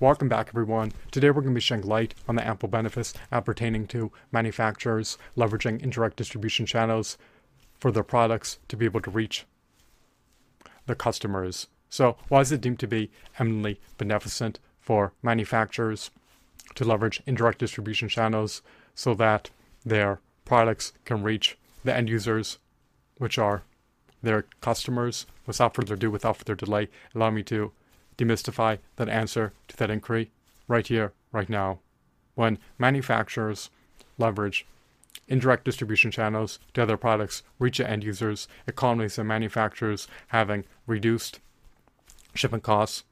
Welcome back, everyone. Today we're going to be shedding light on the ample benefits appertaining to manufacturers leveraging indirect distribution channels for their products to be able to reach the customers. So, why is it deemed to be eminently beneficent for manufacturers to leverage indirect distribution channels so that their products can reach the end users, which are their customers? Without further ado, without further delay, allow me to demystify that answer to that inquiry right here, right now. When manufacturers leverage indirect distribution channels to other products reach the end users, economies and manufacturers having reduced shipping costs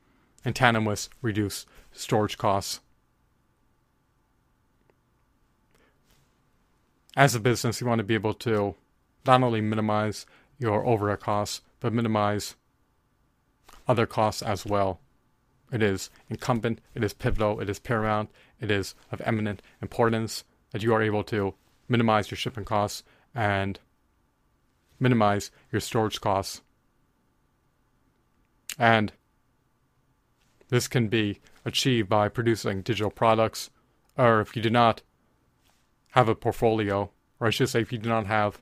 and tandem with reduced storage costs. As a business, you want to be able to not only minimize your overhead costs, but minimize other costs as well. It is incumbent, it is pivotal, it is paramount, it is of eminent importance that you are able to minimize your shipping costs and minimize your storage costs. And this can be achieved by producing digital products, or if you do not have a portfolio, or I should say, if you do not have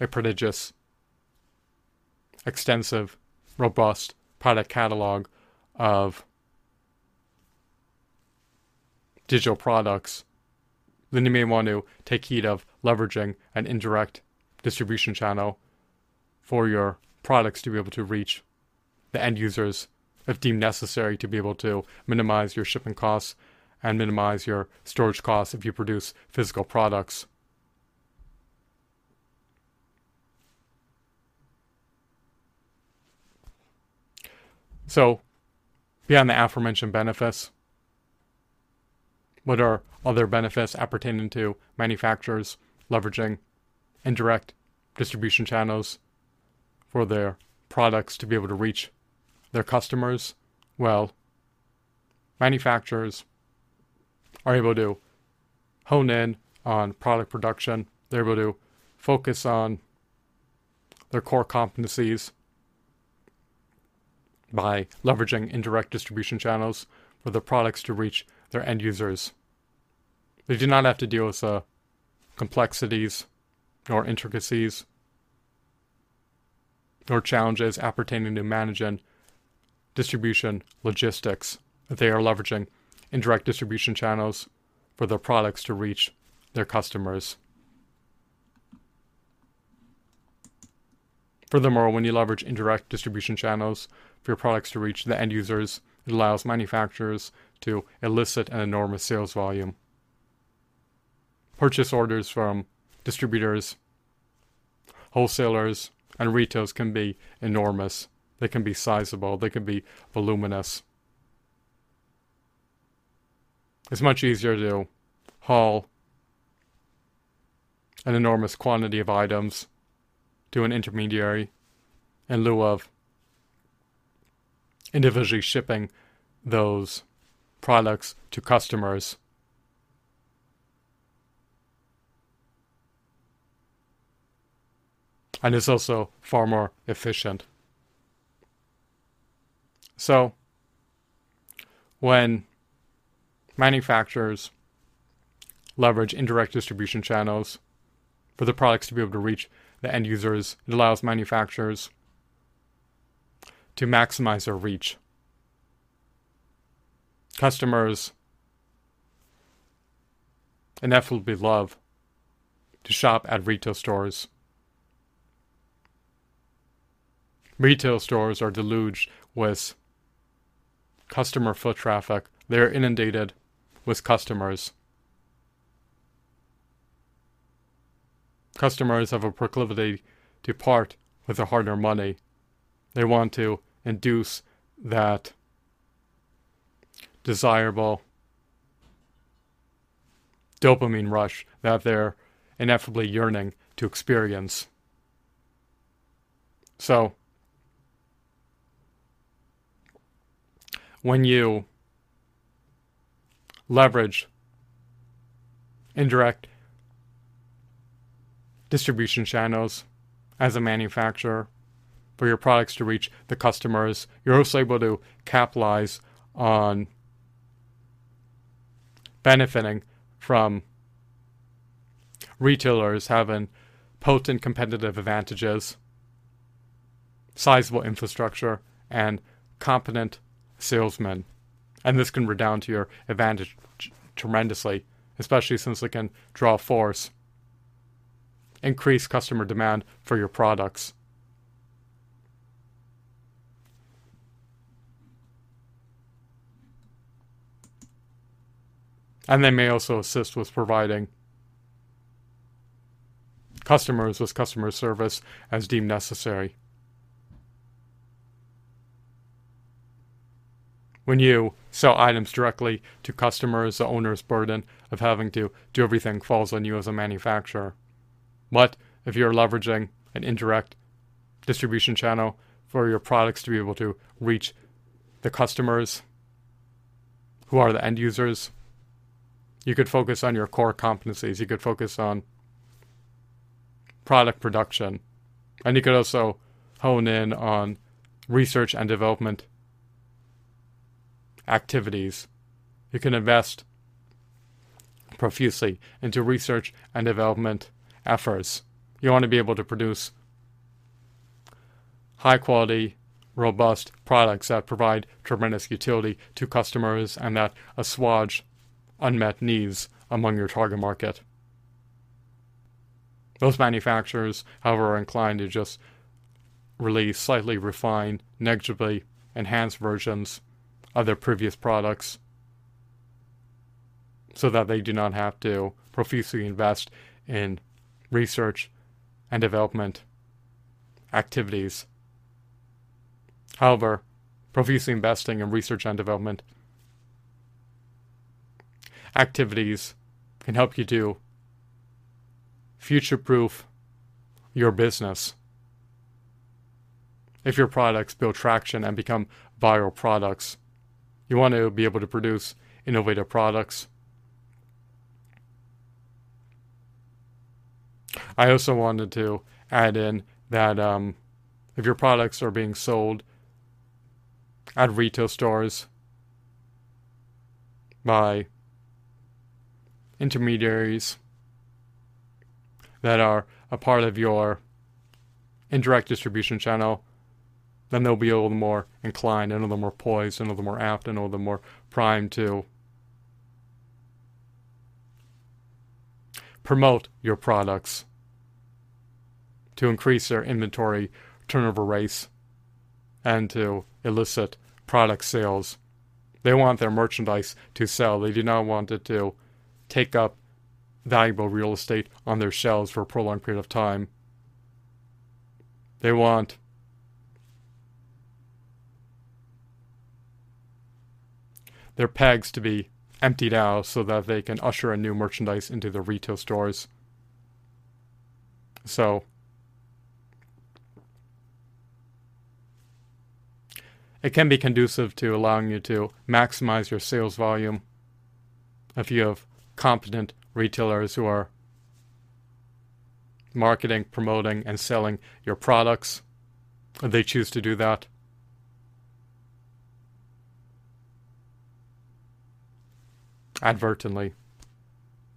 a prodigious, extensive, robust product catalog of digital products, then you may want to take heed of leveraging an indirect distribution channel for your products to be able to reach the end users if deemed necessary to be able to minimize your shipping costs and minimize your storage costs if you produce physical products. So, beyond the aforementioned benefits, what are other benefits appertaining to manufacturers leveraging indirect distribution channels for their products to be able to reach their customers? Well, manufacturers are able to hone in on product production. They're able to focus on their core competencies by leveraging indirect distribution channels for their products to reach their end users. They do not have to deal with uh, complexities nor intricacies nor challenges appertaining to managing distribution logistics if they are leveraging indirect distribution channels for their products to reach their customers. Furthermore, when you leverage indirect distribution channels for your products to reach the end users, it allows manufacturers to elicit an enormous sales volume. Purchase orders from distributors, wholesalers, and retailers can be enormous. They can be sizable, they can be voluminous. It's much easier to haul an enormous quantity of items to an intermediary in lieu of individually shipping those products to customers. And it's also far more efficient. So, when manufacturers leverage indirect distribution channels for the products to be able to reach the end users. It allows manufacturers to maximize their reach. Customers ineffably love to shop at retail stores. Retail stores are deluged with customer foot traffic. They're inundated with customers. Customers have a proclivity to part with their hard earned money. They want to induce that desirable dopamine rush that they're ineffably yearning to experience. So, when you leverage indirect distribution channels as a manufacturer for your products to reach the customers. You're also able to capitalize on benefiting from retailers having potent competitive advantages, sizable infrastructure, and competent salesmen. And this can redound to your advantage tremendously, especially since it can draw force, increase customer demand for your products. And they may also assist with providing customers with customer service as deemed necessary. When you sell items directly to customers, the owner's burden of having to do everything falls on you as a manufacturer. But if you're leveraging an indirect distribution channel for your products to be able to reach the customers who are the end users, you could focus on your core competencies. You could focus on product production. And you could also hone in on research and development activities. You can invest profusely into research and development efforts. You want to be able to produce high quality, robust products that provide tremendous utility to customers and that assuage unmet needs among your target market. Most manufacturers, however, are inclined to just release slightly refined, negligibly enhanced versions of their previous products so that they do not have to profusely invest in research and development activities. However, profusely investing in research and development activities can help you to future proof your business. If your products build traction and become viral products, you want to be able to produce innovative products. I also wanted to add in that um, if your products are being sold at retail stores by intermediaries that are a part of your indirect distribution channel, then they'll be a little more inclined, and a little more poised, and a little more apt, and a little more primed to promote your products, to increase their inventory turnover rates, and to elicit product sales. They want their merchandise to sell. They do not want it to take up valuable real estate on their shelves for a prolonged period of time. They want their pegs to be emptied out so that they can usher in new merchandise into the retail stores. So, it can be conducive to allowing you to maximize your sales volume if you have competent retailers who are marketing, promoting, and selling your products. They choose to do that. Advertently.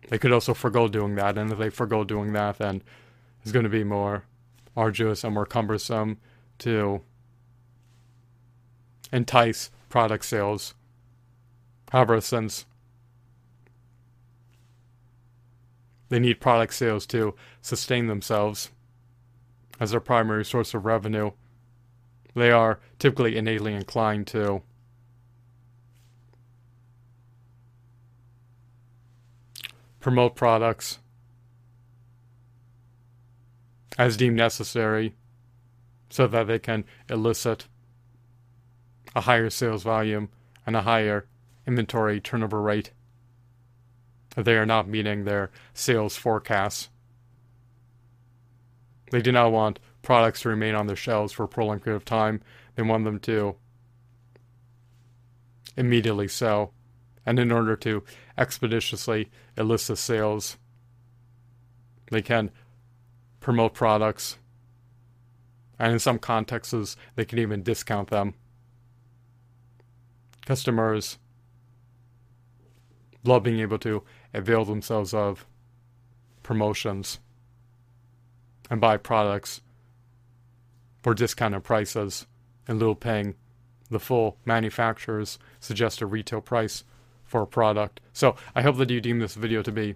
They could also forego doing that, and if they forego doing that, then it's going to be more arduous and more cumbersome to entice product sales. However, since They need product sales to sustain themselves as their primary source of revenue. They are typically innately inclined to promote products as deemed necessary so that they can elicit a higher sales volume and a higher inventory turnover rate they are not meeting their sales forecasts. They do not want products to remain on their shelves for a prolonged period of time. They want them to immediately sell. And in order to expeditiously elicit sales, they can promote products. And in some contexts, they can even discount them. Customers love being able to avail themselves of promotions and buy products for discounted prices in lieu of paying the full manufacturer's suggested retail price for a product. So I hope that you deem this video to be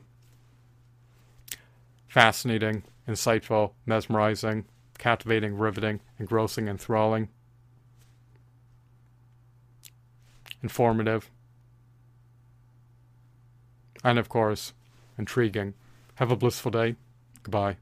fascinating, insightful, mesmerizing, captivating, riveting, engrossing, enthralling, informative, and of course, intriguing. Have a blissful day. Goodbye.